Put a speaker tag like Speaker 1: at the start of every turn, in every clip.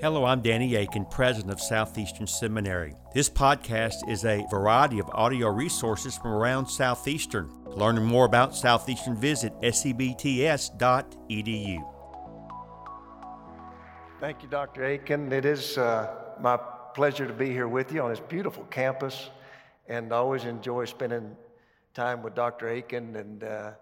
Speaker 1: Hello, I'm Danny Akin, president of Southeastern Seminary. This podcast is a variety of audio resources from around Southeastern. Learning more about Southeastern, visit sebts.edu.
Speaker 2: Thank you, Dr. Akin. It is uh, my pleasure to be here with you on this beautiful campus, and I always enjoy spending time with Dr. Akin and uh,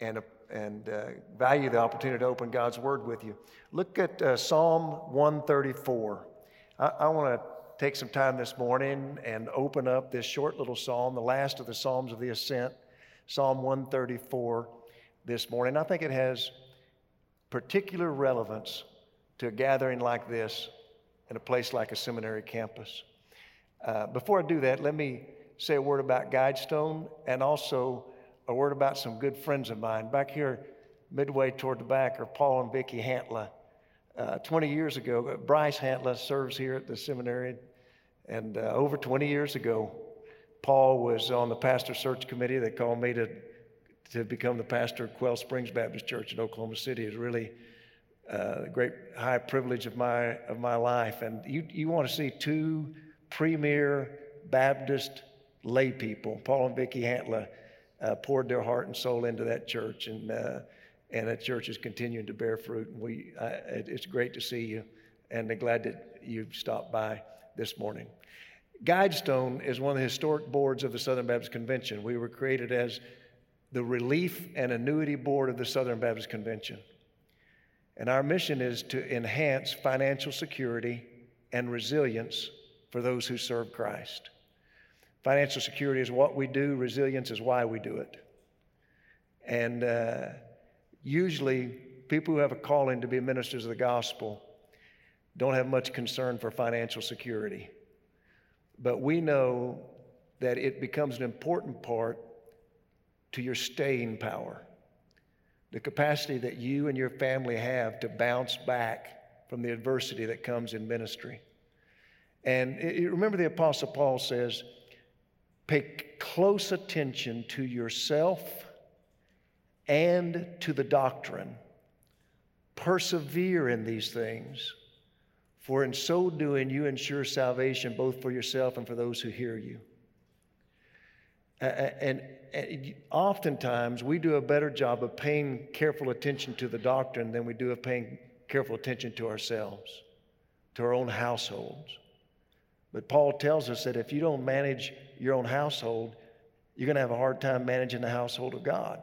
Speaker 2: and and uh, value the opportunity to open God's Word with you. Look at uh, Psalm 134. I, I want to take some time this morning and open up this short little psalm, the last of the Psalms of the Ascent, Psalm 134, this morning. I think it has particular relevance to a gathering like this in a place like a seminary campus. Uh, before I do that, let me say a word about Guidestone and also a word about some good friends of mine. Back here, midway toward the back, are Paul and Vicki Hantla. Uh, 20 years ago, uh, Bryce Hantla serves here at the seminary, and uh, over 20 years ago, Paul was on the pastor search committee. They called me to, to become the pastor of Quail Springs Baptist Church in Oklahoma City. It's really uh, a great high privilege of my, of my life. And you, you want to see two premier Baptist lay people, Paul and Vicki Hantla, uh, poured their heart and soul into that church, and uh, and that church is continuing to bear fruit. And we, uh, it's great to see you, and I'm glad that you stopped by this morning. Guidestone is one of the historic boards of the Southern Baptist Convention. We were created as the relief and annuity board of the Southern Baptist Convention. And our mission is to enhance financial security and resilience for those who serve Christ. Financial security is what we do, resilience is why we do it. And uh, usually, people who have a calling to be ministers of the gospel don't have much concern for financial security. But we know that it becomes an important part to your staying power, the capacity that you and your family have to bounce back from the adversity that comes in ministry. And it, remember, the Apostle Paul says, Pay close attention to yourself and to the doctrine. Persevere in these things, for in so doing, you ensure salvation both for yourself and for those who hear you. And, oftentimes, we do a better job of paying careful attention to the doctrine than we do of paying careful attention to ourselves, to our own households. But Paul tells us that if you don't manage your own household, you're going to have a hard time managing the household of God.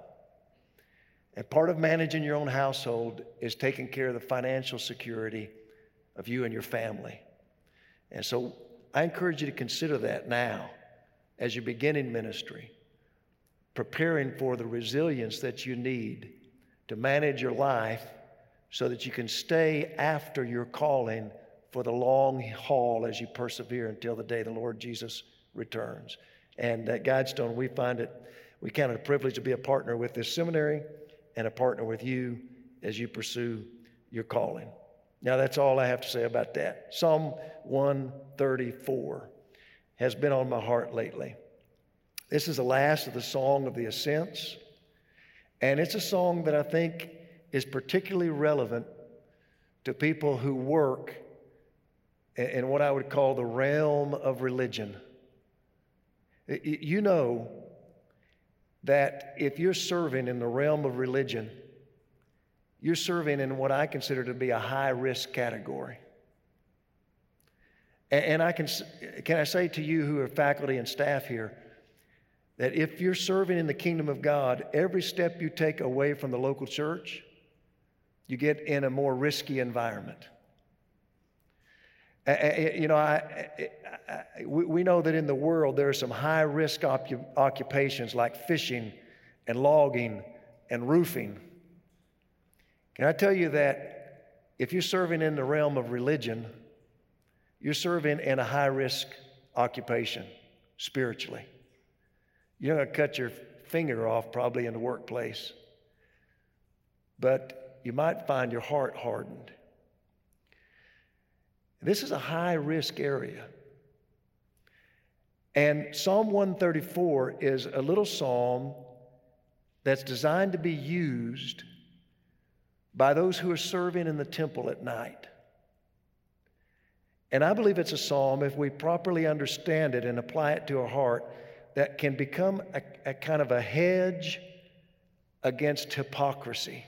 Speaker 2: And part of managing your own household is taking care of the financial security of you and your family. And so I encourage you to consider that now as you begin in ministry, preparing for the resilience that you need to manage your life so that you can stay after your calling for the long haul as you persevere until the day the Lord Jesus returns. And at Guidestone, we find it, we count it a privilege to be a partner with this seminary and a partner with you as you pursue your calling. Now, that's all I have to say about that. Psalm 134 has been on my heart lately. This is the last of the Song of the Ascents, and it's a song that I think is particularly relevant to people who work in what I would call the realm of religion. You know that if you're serving in the realm of religion, you're serving in what I consider to be a high risk category. And I can, can I say to you who are faculty and staff here that if you're serving in the kingdom of God, every step you take away from the local church, you get in a more risky environment. Eh, eh, eh, you know, I, I, we know that in the world there are some high risk occupations like fishing and logging and roofing. Can I tell you that if you're serving in the realm of religion, you're serving in a high risk occupation spiritually. You're going to cut your finger off probably in the workplace, but you might find your heart hardened. This is a high risk area. And Psalm 134 is a little psalm that's designed to be used by those who are serving in the temple at night. And I believe it's a psalm, if we properly understand it and apply it to our heart, that can become a, a kind of a hedge against hypocrisy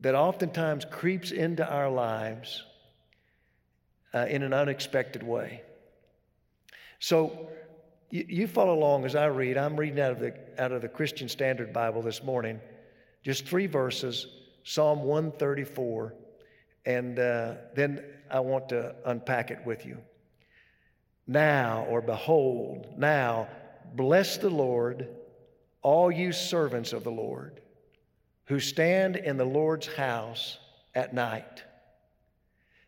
Speaker 2: that oftentimes creeps into our lives uh, in an unexpected way. So you, you, follow along as I read. I'm reading out of the out of the Christian Standard Bible this morning, just three verses, Psalm 134, and uh, then I want to unpack it with you. Now, or behold, now, bless the Lord, all you servants of the Lord, who stand in the Lord's house at night.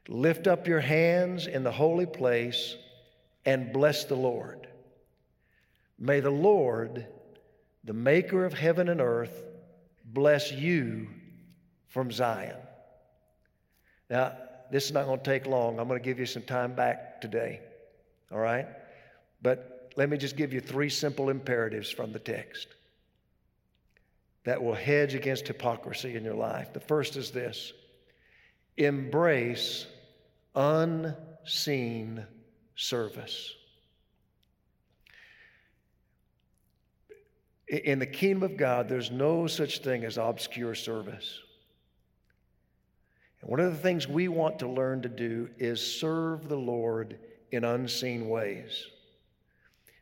Speaker 2: Lift up your hands in the holy place and bless the Lord. May the Lord, the maker of heaven and earth, bless you from Zion. Now, this is not going to take long. I'm going to give you some time back today. All right? But let me just give you three simple imperatives from the text that will hedge against hypocrisy in your life. The first is this embrace unseen service. In the kingdom of God, there's no such thing as obscure service. And one of the things we want to learn to do is serve the Lord in unseen ways.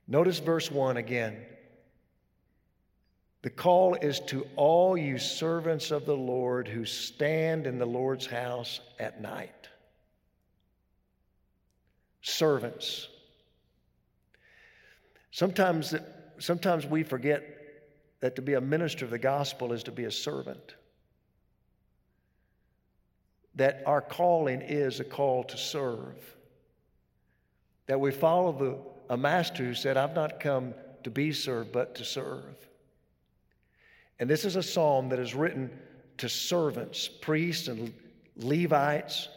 Speaker 2: Notice verse 1 again. The call is to all you servants of the Lord who stand in the Lord's house at night. Servants. Sometimes, sometimes we forget that to be a minister of the gospel is to be a servant that our calling is a call to serve. That we follow the, a master who said, I've not come to be served, but to serve. And this is a psalm that is written to servants, priests, and Levites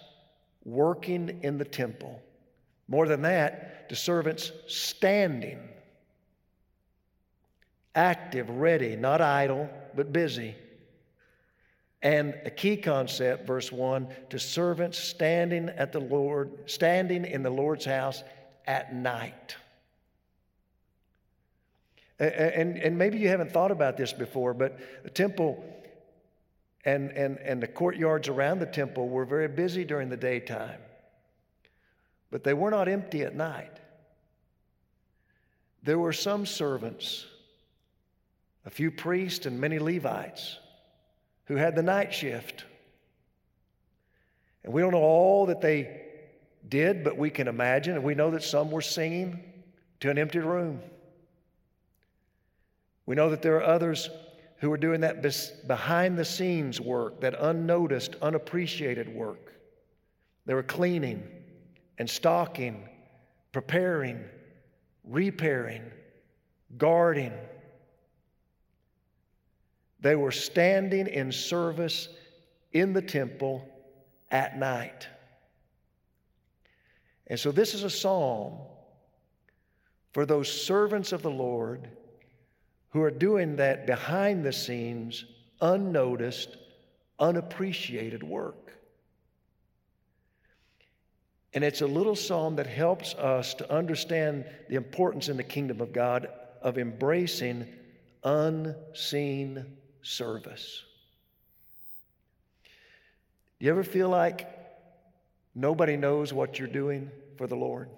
Speaker 2: working in the temple. More than that, to servants standing, active, ready, not idle, but busy and a key concept, verse 1, to servants standing at the Lord, standing in the Lord's house at night. And, and maybe you haven't thought about this before, but the temple and, and, and the courtyards around the temple were very busy during the daytime, but they were not empty at night. There were some servants, a few priests, and many Levites who had the night shift. And we don't know all that they did, but we can imagine, and we know that some were singing to an empty room. We know that there are others who are doing that behind the scenes work, that unnoticed, unappreciated work. They were cleaning and stocking, preparing, repairing, guarding they were standing in service in the temple at night. And so, this is a psalm for those servants of the Lord who are doing that behind the scenes, unnoticed, unappreciated work. And it's a little psalm that helps us to understand the importance in the kingdom of God of embracing unseen service. Do you ever feel like nobody knows what you're doing for the Lord?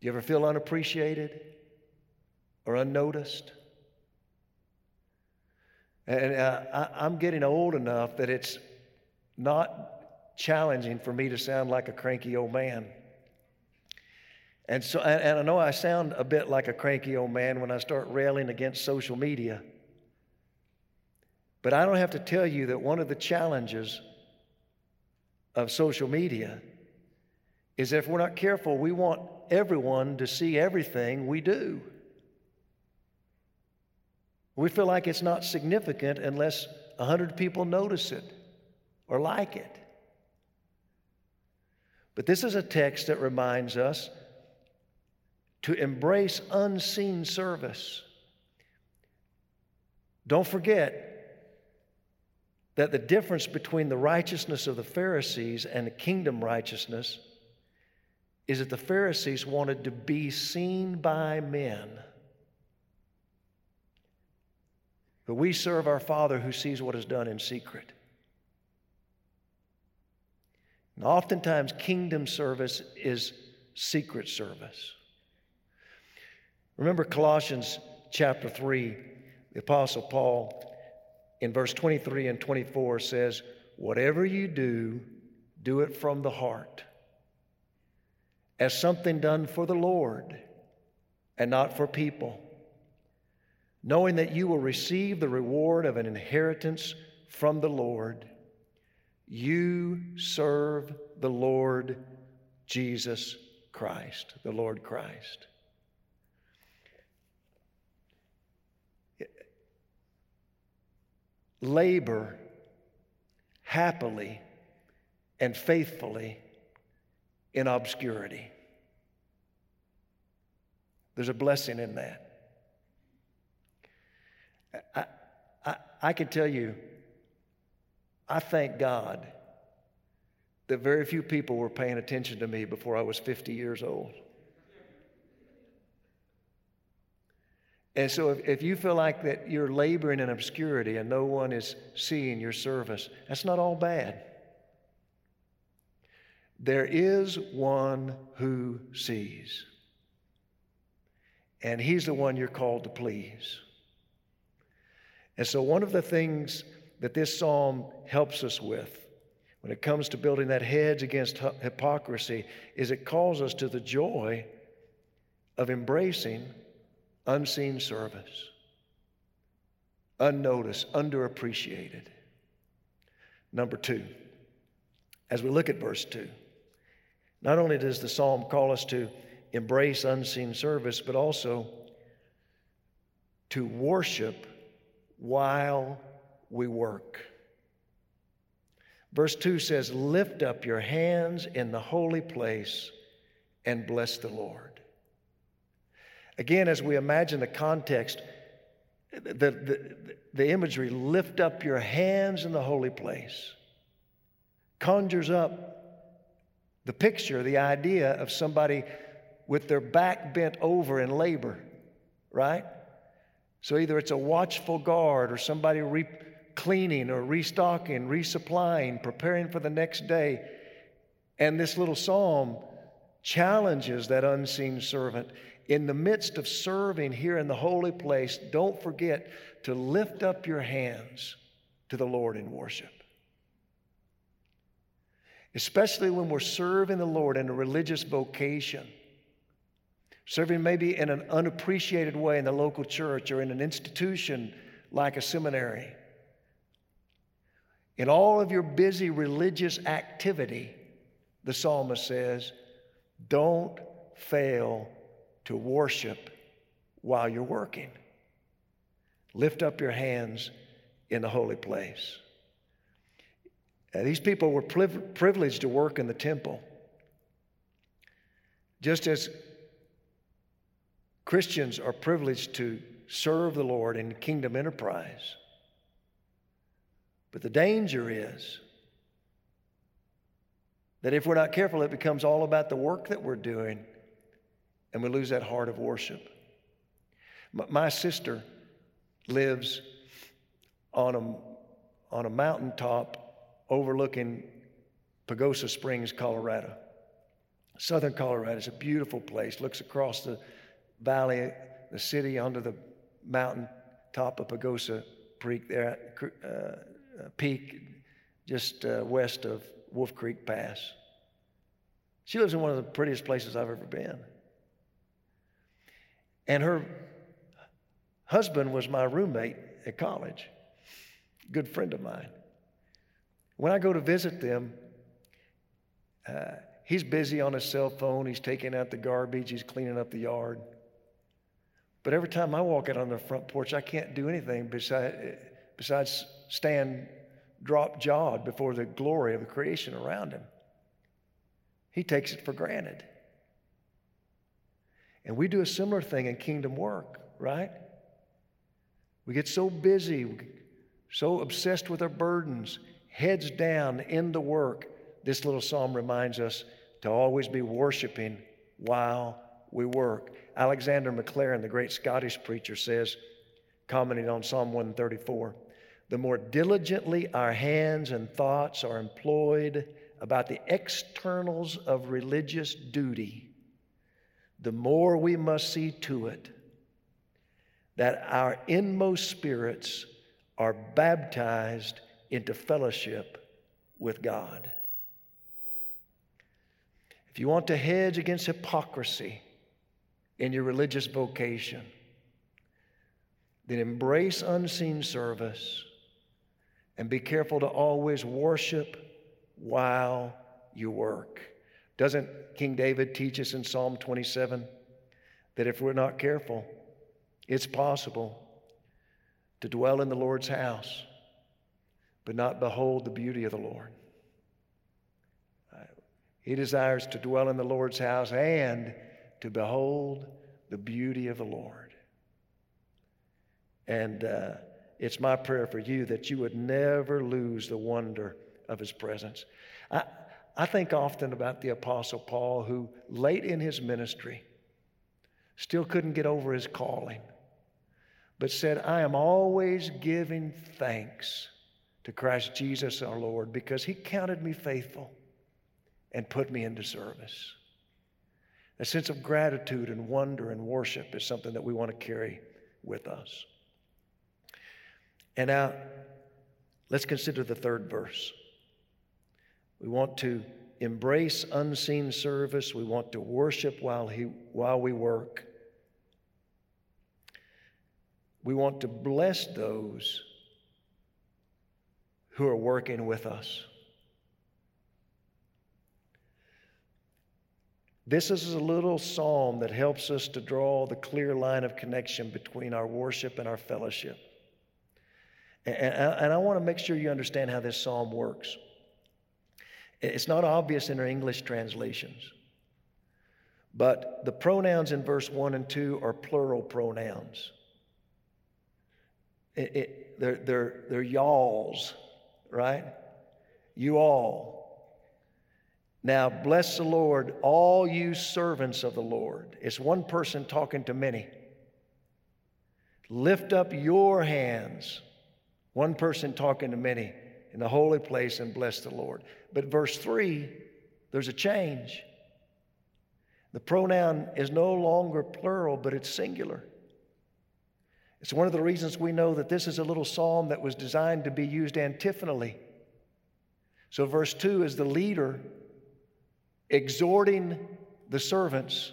Speaker 2: Do you ever feel unappreciated or unnoticed? And uh, I, I'm getting old enough that it's not challenging for me to sound like a cranky old man. And so, and, and I know I sound a bit like a cranky old man when I start railing against social media. But I don't have to tell you that one of the challenges of social media is if we're not careful, we want everyone to see everything we do. We feel like it's not significant unless 100 people notice it or like it. But this is a text that reminds us to embrace unseen service. Don't forget, that the difference between the righteousness of the Pharisees and the kingdom righteousness is that the Pharisees wanted to be seen by men. But we serve our Father who sees what is done in secret. And oftentimes, kingdom service is secret service. Remember Colossians chapter 3, the Apostle Paul in verse 23 and 24 says, Whatever you do, do it from the heart, as something done for the Lord and not for people, knowing that you will receive the reward of an inheritance from the Lord. You serve the Lord Jesus Christ, the Lord Christ. labor happily and faithfully in obscurity. There's a blessing in that. I, I, I can tell you, I thank God that very few people were paying attention to me before I was 50 years old. And so if, if you feel like that you're laboring in obscurity and no one is seeing your service, that's not all bad. There is one who sees. And he's the one you're called to please. And so, one of the things that this psalm helps us with when it comes to building that hedge against hypocrisy is it calls us to the joy of embracing unseen service, unnoticed, underappreciated. Number two, as we look at verse 2, not only does the psalm call us to embrace unseen service, but also to worship while we work. Verse 2 says, Lift up your hands in the holy place and bless the Lord. Again, as we imagine the context, the, the, the imagery, lift up your hands in the holy place, conjures up the picture, the idea of somebody with their back bent over in labor, right? So either it's a watchful guard or somebody re- cleaning or restocking, resupplying, preparing for the next day. And this little psalm challenges that unseen servant in the midst of serving here in the holy place, don't forget to lift up your hands to the Lord in worship. Especially when we're serving the Lord in a religious vocation, serving maybe in an unappreciated way in the local church or in an institution like a seminary. In all of your busy religious activity, the psalmist says, don't fail to worship while you're working. Lift up your hands in the holy place. Now, these people were priv- privileged to work in the temple. Just as Christians are privileged to serve the Lord in kingdom enterprise. But the danger is that if we're not careful, it becomes all about the work that we're doing and we lose that heart of worship. My sister lives on a, on a mountaintop overlooking Pagosa Springs, Colorado. Southern Colorado is a beautiful place, looks across the valley, the city, under the mountain top of Pagosa Creek, there, uh, uh, Peak, just uh, west of Wolf Creek Pass. She lives in one of the prettiest places I've ever been. And her husband was my roommate at college, good friend of mine. When I go to visit them, uh, he's busy on his cell phone, he's taking out the garbage, he's cleaning up the yard. But every time I walk out on the front porch, I can't do anything besides, besides stand drop jawed before the glory of the creation around him. He takes it for granted. And we do a similar thing in kingdom work, right? We get so busy so obsessed with our burdens, heads down in the work. This little psalm reminds us to always be worshiping while we work. Alexander Maclaren, the great Scottish preacher, says, commenting on Psalm 134, the more diligently our hands and thoughts are employed about the externals of religious duty, the more we must see to it that our inmost spirits are baptized into fellowship with God. If you want to hedge against hypocrisy in your religious vocation, then embrace unseen service and be careful to always worship while you work. Doesn't King David teach us in Psalm 27 that if we're not careful, it's possible to dwell in the Lord's house, but not behold the beauty of the Lord? He desires to dwell in the Lord's house and to behold the beauty of the Lord. And uh, it's my prayer for you that you would never lose the wonder of his presence. I, I think often about the Apostle Paul, who late in his ministry still couldn't get over his calling, but said, I am always giving thanks to Christ Jesus our Lord because he counted me faithful and put me into service. A sense of gratitude and wonder and worship is something that we want to carry with us. And now, let's consider the third verse. We want to embrace unseen service. We want to worship while, he, while we work. We want to bless those who are working with us. This is a little psalm that helps us to draw the clear line of connection between our worship and our fellowship. And, I want to make sure you understand how this psalm works. It's not obvious in our English translations, but the pronouns in verse 1 and 2 are plural pronouns. It, it, they're, they're, they're y'alls, right? You all. Now, bless the Lord, all you servants of the Lord. It's one person talking to many. Lift up your hands. One person talking to many in the holy place and bless the Lord. But verse 3, there's a change. The pronoun is no longer plural, but it's singular. It's one of the reasons we know that this is a little psalm that was designed to be used antiphonally. So, verse 2 is the leader exhorting the servants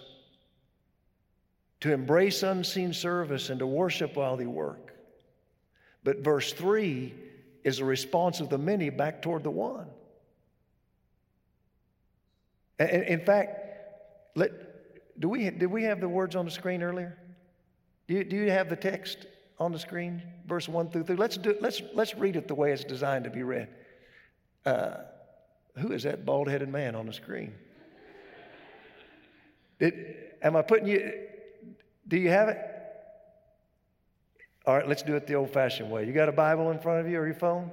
Speaker 2: to embrace unseen service and to worship while they work. But verse 3 is a response of the many back toward the one. In fact, let, do we, did we have the words on the screen earlier? Do you, do you have the text on the screen, verse 1 through 3? Let's, do, let's, let's read it the way it's designed to be read. Uh, who is that bald headed man on the screen? Did, am I putting you, do you have it? All right, let's do it the old fashioned way. You got a Bible in front of you or your phone?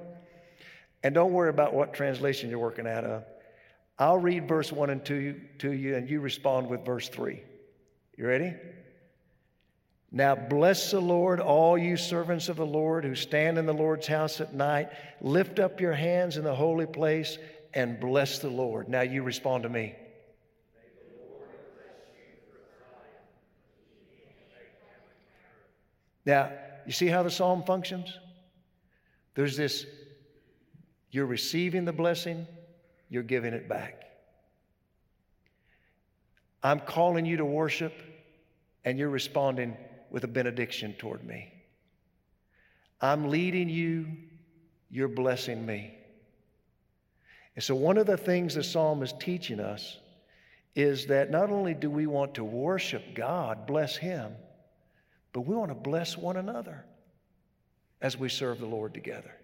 Speaker 2: And don't worry about what translation you're working out of. I'll read verse 1 and 2 to you, and you respond with verse 3. You ready? Now bless the Lord, all you servants of the Lord who stand in the Lord's house at night. Lift up your hands in the holy place and bless the Lord. Now you respond to me. Now, you see how the psalm functions? There's this you're receiving the blessing, you're giving it back. I'm calling you to worship, and you're responding with a benediction toward me. I'm leading you, you're blessing me. And so, one of the things the psalm is teaching us is that not only do we want to worship God, bless Him, but we want to bless one another as we serve the Lord together.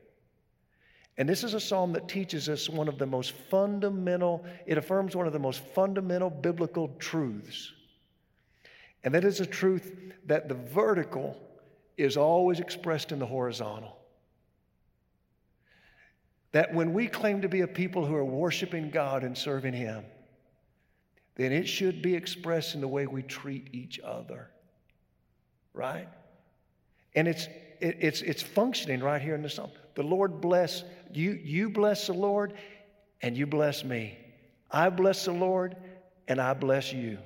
Speaker 2: And this is a psalm that teaches us one of the most fundamental, it affirms one of the most fundamental biblical truths. And that is a truth that the vertical is always expressed in the horizontal. that when we claim to be a people who are worshiping God and serving Him, then it should be expressed in the way we treat each other. Right? And it's, it, it's, it's functioning right here in the psalm. The Lord bless you, you bless the Lord, and you bless me. I bless the Lord, and I bless you.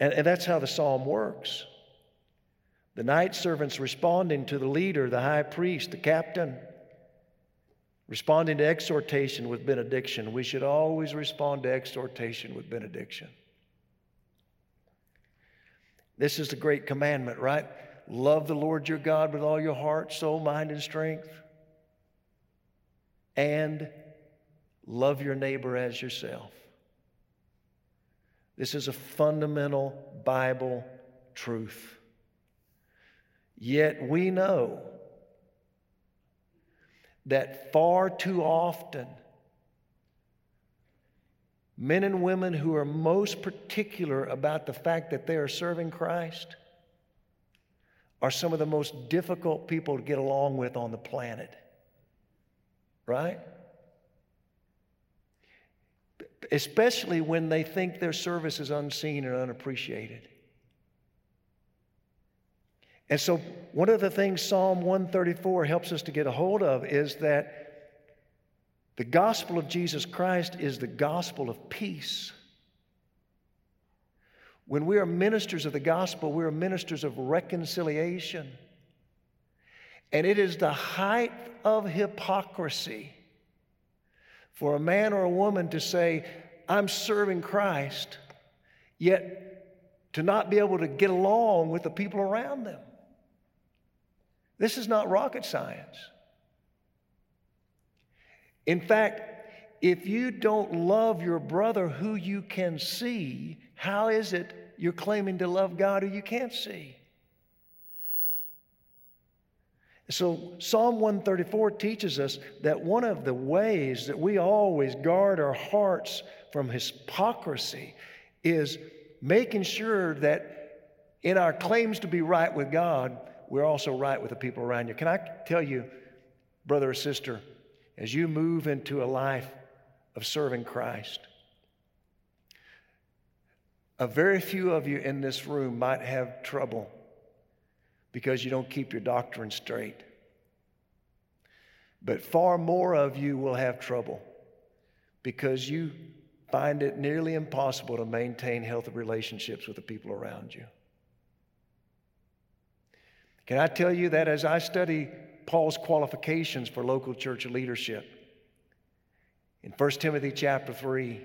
Speaker 2: And, and that's how the psalm works. The night servants responding to the leader, the high priest, the captain, responding to exhortation with benediction. We should always respond to exhortation with benediction. This is the great commandment, right? Love the Lord your God with all your heart, soul, mind, and strength. And love your neighbor as yourself. This is a fundamental Bible truth. Yet we know that far too often, men and women who are most particular about the fact that they are serving Christ are some of the most difficult people to get along with on the planet. Right? Especially when they think their service is unseen and unappreciated. And so, one of the things Psalm 134 helps us to get a hold of is that the gospel of Jesus Christ is the gospel of peace. When we are ministers of the gospel, we are ministers of reconciliation. And it is the height of hypocrisy for a man or a woman to say, I'm serving Christ, yet to not be able to get along with the people around them. This is not rocket science. In fact, if you don't love your brother who you can see, how is it you're claiming to love God who you can't see? So, Psalm 134 teaches us that one of the ways that we always guard our hearts from hypocrisy is making sure that in our claims to be right with God, we're also right with the people around you. Can I tell you, brother or sister, as you move into a life of serving Christ, a very few of you in this room might have trouble because you don't keep your doctrine straight. But far more of you will have trouble because you find it nearly impossible to maintain healthy relationships with the people around you. Can I tell you that as I study Paul's qualifications for local church leadership in 1 Timothy chapter 3,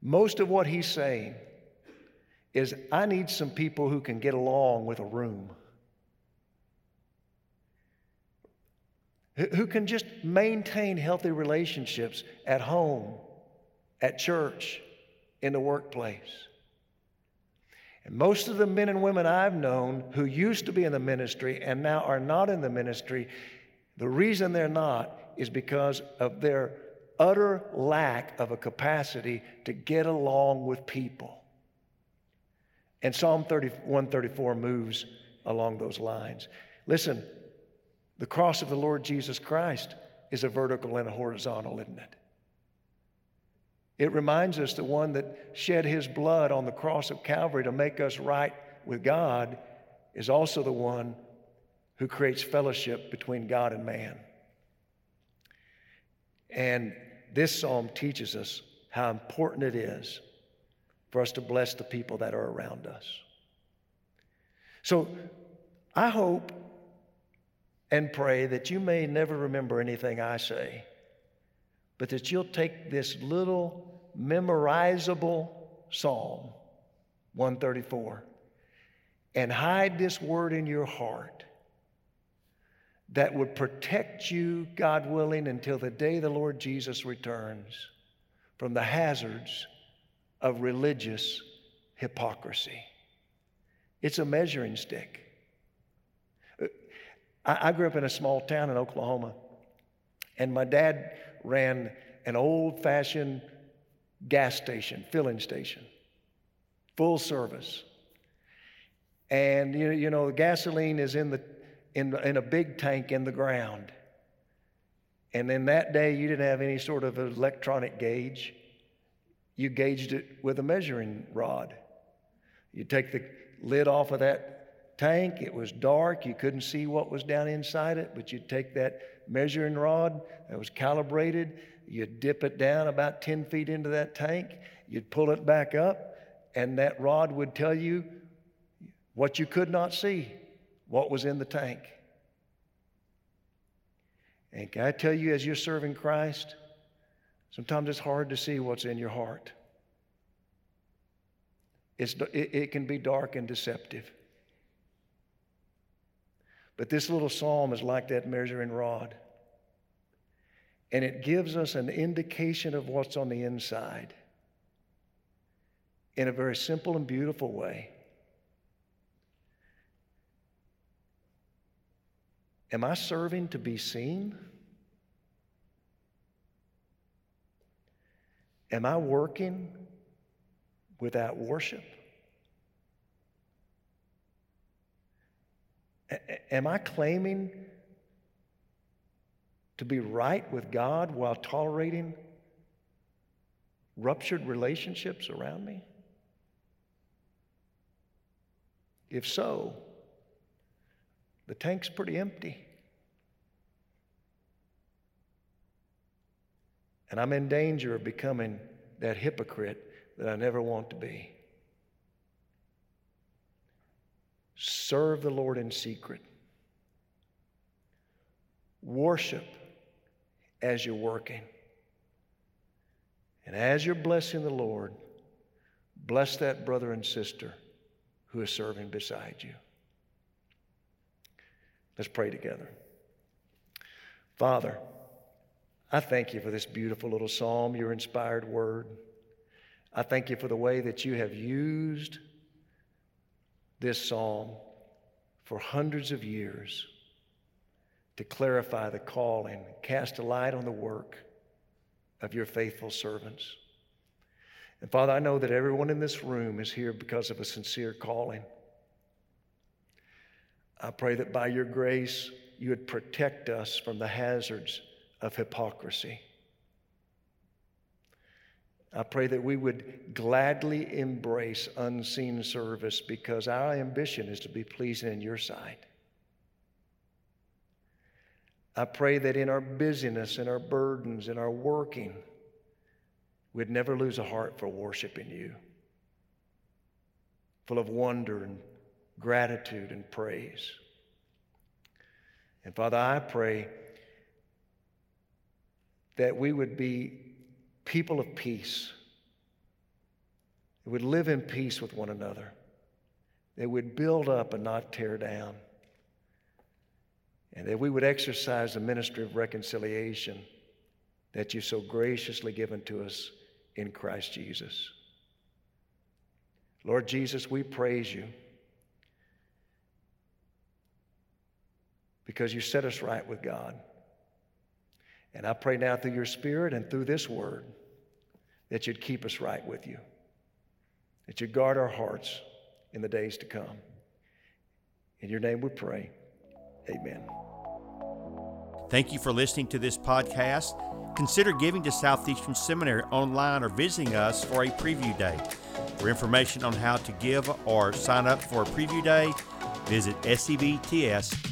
Speaker 2: most of what he's saying is I need some people who can get along with a room. Who can just maintain healthy relationships at home, at church, in the workplace. And most of the men and women I've known who used to be in the ministry and now are not in the ministry, the reason they're not is because of their utter lack of a capacity to get along with people. And Psalm 30, 134 moves along those lines. Listen, the cross of the Lord Jesus Christ is a vertical and a horizontal, isn't it? It reminds us the one that shed his blood on the cross of Calvary to make us right with God is also the one who creates fellowship between God and man. And this psalm teaches us how important it is for us to bless the people that are around us. So I hope and pray that you may never remember anything I say but that you'll take this little memorizable psalm, 134, and hide this word in your heart that would protect you, God willing, until the day the Lord Jesus returns from the hazards of religious hypocrisy. It's a measuring stick. Uh, I, grew up in a small town in Oklahoma, and my dad ran an old fashioned gas station, filling station, full service. And you know, you know, the gasoline is in, the, in, in a big tank in the ground. And in that day, you didn't have any sort of electronic gauge. You gauged it with a measuring rod. You take the lid off of that tank, it was dark, you couldn't see what was down inside it, but you'd take that measuring rod that was calibrated, you'd dip it down about 10 feet into that tank, you'd pull it back up, and that rod would tell you what you could not see, what was in the tank. And can I tell you, as you're serving Christ, sometimes it's hard to see what's in your heart. It's, it, it can be dark and deceptive. But this little psalm is like that measuring rod. And it gives us an indication of what's on the inside in a very simple and beautiful way. Am I serving to be seen? Am I working without worship? Am I claiming to be right with God while tolerating ruptured relationships around me? If so, the tank's pretty empty. And I'm in danger of becoming that hypocrite that I never want to be. Serve the Lord in secret. Worship as you're working. And as you're blessing the Lord, bless that brother and sister who is serving beside you. Let's pray together. Father, I thank you for this beautiful little psalm, your inspired word. I thank you for the way that you have used this psalm for hundreds of years to clarify the calling, cast a light on the work of your faithful servants. And Father, I know that everyone in this room is here because of a sincere calling. I pray that by your grace, you would protect us from the hazards of hypocrisy. I pray that we would gladly embrace unseen service because our ambition is to be pleasing in your sight. I pray that in our busyness, in our burdens, in our working, we'd never lose a heart for worshiping you, full of wonder and gratitude and praise. And Father, I pray that we would be people of peace, that would live in peace with one another, They would build up and not tear down, and that we would exercise the ministry of reconciliation that you've so graciously given to us in Christ Jesus. Lord Jesus, we praise you. because you set us right with God. And I pray now through your Spirit and through this word that you'd keep us right with you, that you'd guard our hearts in the days to come. In your name we pray. Amen.
Speaker 1: Thank you for listening to this podcast. Consider giving to Southeastern Seminary online or visiting us for a preview day. For information on how to give or sign up for a preview day, visit sebts.edu.